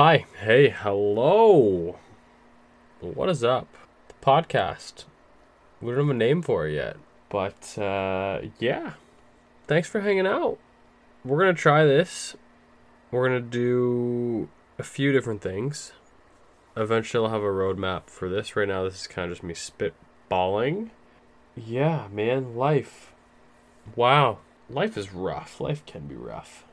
Hi, hey, hello. What is up? The podcast. We don't have a name for it yet, but uh, yeah. Thanks for hanging out. We're gonna try this. We're gonna do a few different things. Eventually, I'll have a roadmap for this. Right now, this is kind of just me spitballing. Yeah, man, life. Wow, life is rough. Life can be rough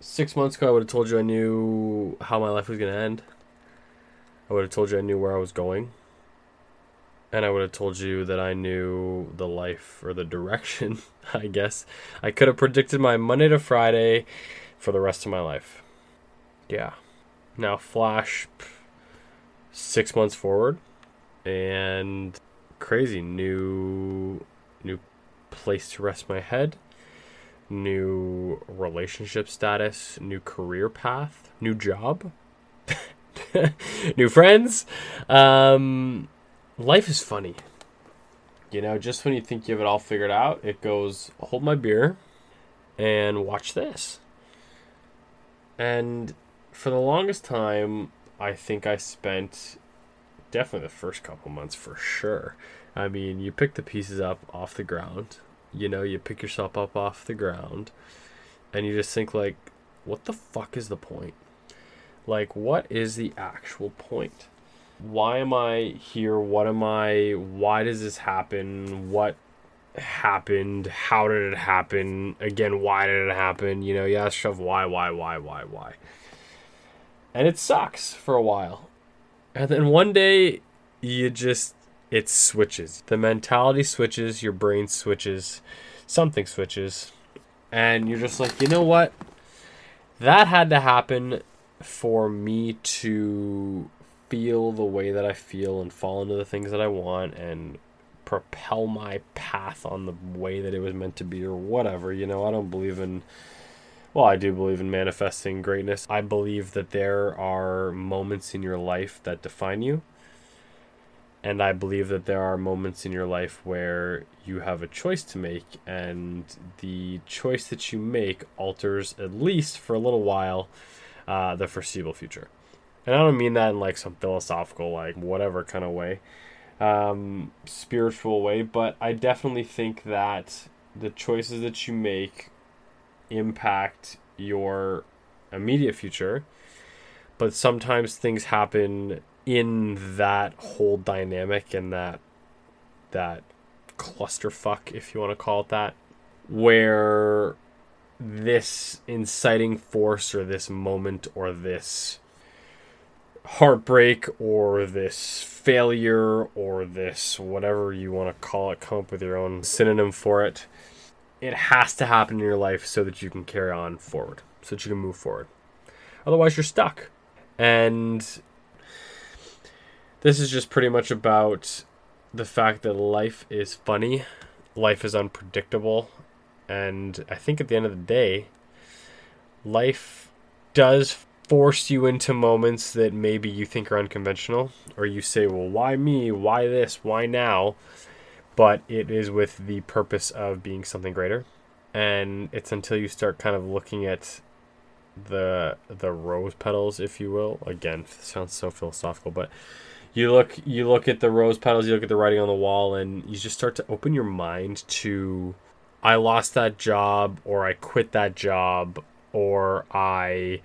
six months ago, I would have told you I knew how my life was going to end. I would have told you I knew where I was going. And I would have told you that I knew the life or the direction, I guess. I could have predicted my Monday to Friday for the rest of my life. Yeah. Now, flash six months forward and crazy new new place to rest my head new relationship status, new career path, new job, new friends. Um, life is funny. You know, just when you think you have it all figured out, it goes, hold my beer and watch this. And for the longest time, I think I spent definitely the first couple months for sure. I mean, you pick the pieces up off the ground you know, you pick yourself up off the ground and you just think like what the fuck is the point? Like what is the actual point? Why am I here? What am I why does this happen? What happened? How did it happen? Again, why did it happen? You know, you ask yourself why, why, why, why, why. And it sucks for a while. And then one day you just it switches. The mentality switches, your brain switches, something switches, and you're just like, you know what? That had to happen for me to feel the way that I feel and fall into the things that I want and propel my path on the way that it was meant to be or whatever. You know, I don't believe in well, I do believe in manifesting greatness. I believe that there are moments in your life that define you and I believe that there are moments in your life where you have a choice to make, and the choice that you make alters, at least for a little while, uh, the foreseeable future. And I don't mean that in like some philosophical, like whatever kind of way, um, spiritual way, but I definitely think that the choices that you make impact your immediate future, but sometimes things happen in that whole dynamic and that that clusterfuck, if you want to call it that, where this inciting force or this moment or this heartbreak or this failure or this whatever you want to call it, come up with your own synonym for it. It has to happen in your life so that you can carry on forward, so that you can move forward. Otherwise, you're stuck. And this is just pretty much about the fact that life is funny, life is unpredictable, and I think at the end of the day, life does force you into moments that maybe you think are unconventional, or you say, well, why me? Why this? Why now? But it is with the purpose of being something greater. And it's until you start kind of looking at the the rose petals, if you will. Again, sounds so philosophical, but you look you look at the rose petals, you look at the writing on the wall, and you just start to open your mind to I lost that job, or I quit that job, or I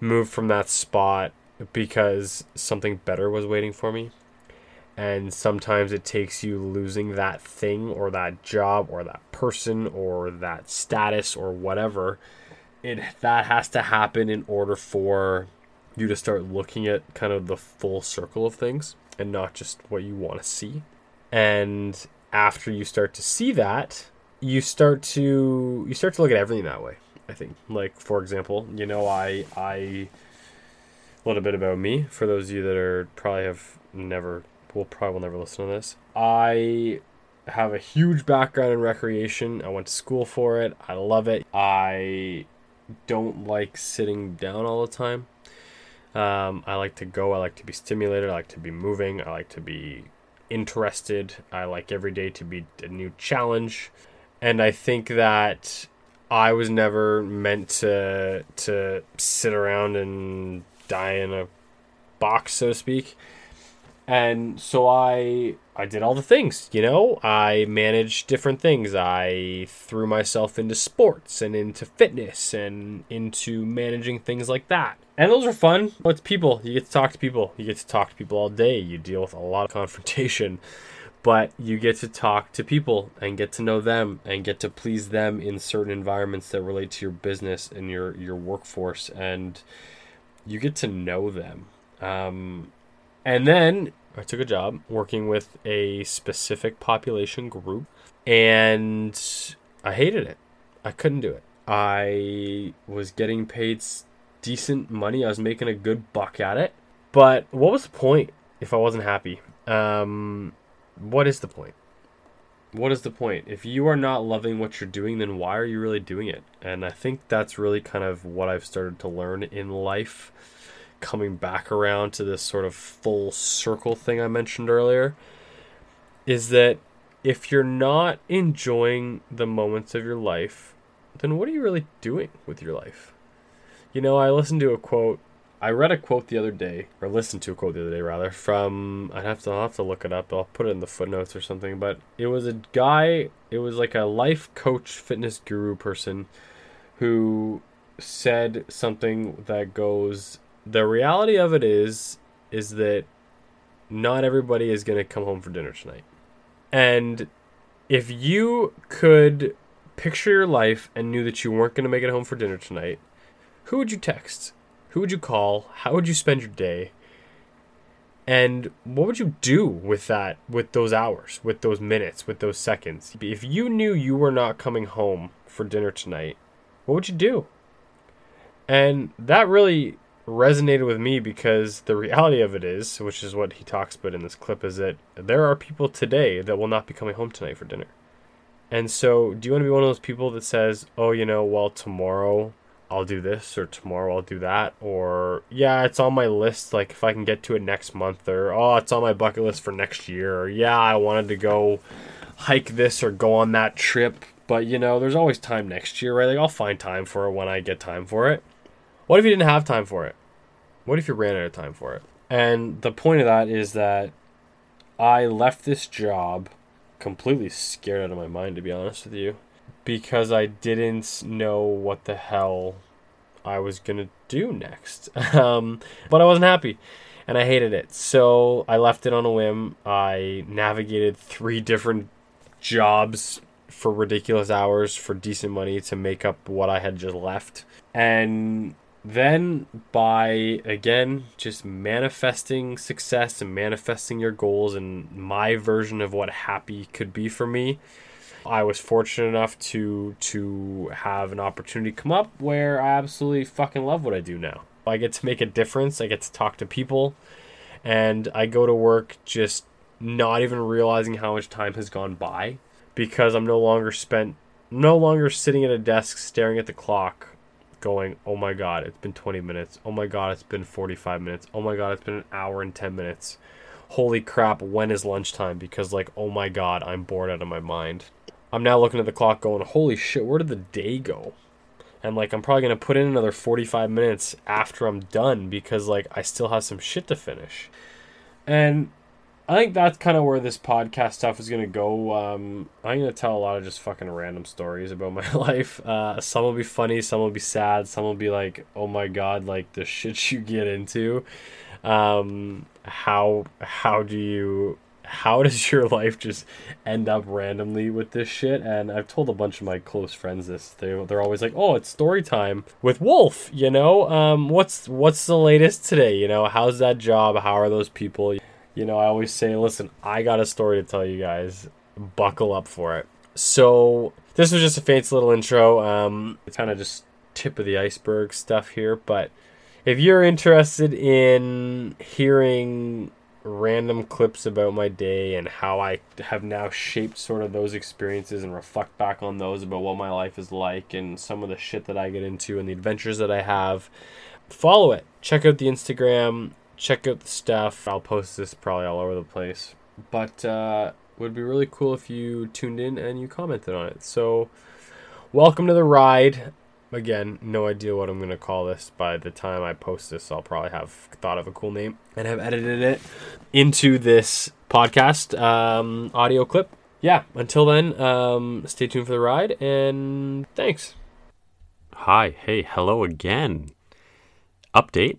moved from that spot because something better was waiting for me. And sometimes it takes you losing that thing or that job or that person or that status or whatever. It that has to happen in order for you to start looking at kind of the full circle of things and not just what you want to see. And after you start to see that, you start to you start to look at everything that way. I think, like for example, you know, I I a little bit about me for those of you that are probably have never will probably will never listen to this. I have a huge background in recreation. I went to school for it. I love it. I don't like sitting down all the time. Um, I like to go. I like to be stimulated. I like to be moving. I like to be interested. I like every day to be a new challenge. And I think that I was never meant to to sit around and die in a box, so to speak. And so I I did all the things, you know. I managed different things. I threw myself into sports and into fitness and into managing things like that. And those are fun. It's people. You get to talk to people. You get to talk to people all day. You deal with a lot of confrontation but you get to talk to people and get to know them and get to please them in certain environments that relate to your business and your your workforce and you get to know them um, and then i took a job working with a specific population group and i hated it i couldn't do it i was getting paid decent money i was making a good buck at it but what was the point if i wasn't happy um, what is the point? What is the point? If you are not loving what you're doing, then why are you really doing it? And I think that's really kind of what I've started to learn in life, coming back around to this sort of full circle thing I mentioned earlier, is that if you're not enjoying the moments of your life, then what are you really doing with your life? You know, I listened to a quote I read a quote the other day, or listened to a quote the other day rather, from I have to I'll have to look it up. I'll put it in the footnotes or something. But it was a guy. It was like a life coach, fitness guru person, who said something that goes. The reality of it is, is that not everybody is going to come home for dinner tonight, and if you could picture your life and knew that you weren't going to make it home for dinner tonight, who would you text? Who would you call? How would you spend your day? And what would you do with that, with those hours, with those minutes, with those seconds? If you knew you were not coming home for dinner tonight, what would you do? And that really resonated with me because the reality of it is, which is what he talks about in this clip, is that there are people today that will not be coming home tonight for dinner. And so, do you want to be one of those people that says, oh, you know, well, tomorrow I'll do this or tomorrow I'll do that or yeah, it's on my list like if I can get to it next month or oh, it's on my bucket list for next year or yeah, I wanted to go hike this or go on that trip, but you know, there's always time next year, right? Like I'll find time for it when I get time for it. What if you didn't have time for it? What if you ran out of time for it? And the point of that is that I left this job completely scared out of my mind to be honest with you because I didn't know what the hell I was gonna do next. Um, but I wasn't happy, and I hated it. So I left it on a whim. I navigated three different jobs for ridiculous hours for decent money to make up what I had just left, and then by again just manifesting success and manifesting your goals and my version of what happy could be for me I was fortunate enough to to have an opportunity come up where I absolutely fucking love what I do now. I get to make a difference. I get to talk to people, and I go to work just not even realizing how much time has gone by because I'm no longer spent no longer sitting at a desk staring at the clock going, "Oh my god, it's been 20 minutes. Oh my god, it's been 45 minutes. Oh my god, it's been an hour and 10 minutes." Holy crap, when is lunchtime? Because like, "Oh my god, I'm bored out of my mind." I'm now looking at the clock going, holy shit, where did the day go? And like, I'm probably going to put in another 45 minutes after I'm done because like, I still have some shit to finish. And I think that's kind of where this podcast stuff is going to go. Um, I'm going to tell a lot of just fucking random stories about my life. Uh, some will be funny, some will be sad, some will be like, oh my god, like the shit you get into. Um, how how do you how does your life just end up randomly with this shit? And I've told a bunch of my close friends this. They they're always like, "Oh, it's story time with Wolf." You know, um, what's what's the latest today? You know, how's that job? How are those people? You know, I always say, "Listen, I got a story to tell you guys. Buckle up for it." So this was just a fancy little intro. Um, it's kind of just tip of the iceberg stuff here, but if you're interested in hearing random clips about my day and how I have now shaped sort of those experiences and reflect back on those about what my life is like and some of the shit that I get into and the adventures that I have. Follow it. Check out the Instagram. Check out the stuff. I'll post this probably all over the place. But uh would be really cool if you tuned in and you commented on it. So welcome to the ride. Again, no idea what I'm going to call this. By the time I post this, I'll probably have thought of a cool name and have edited it into this podcast um, audio clip. Yeah, until then, um, stay tuned for the ride and thanks. Hi, hey, hello again. Update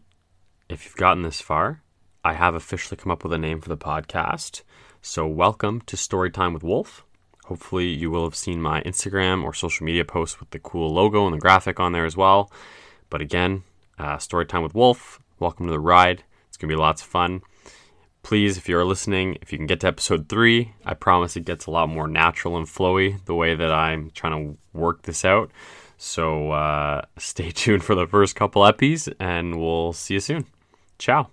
if you've gotten this far, I have officially come up with a name for the podcast. So, welcome to Storytime with Wolf. Hopefully, you will have seen my Instagram or social media posts with the cool logo and the graphic on there as well. But again, uh, Storytime with Wolf. Welcome to the ride. It's going to be lots of fun. Please, if you're listening, if you can get to episode three, I promise it gets a lot more natural and flowy the way that I'm trying to work this out. So uh, stay tuned for the first couple epis, and we'll see you soon. Ciao.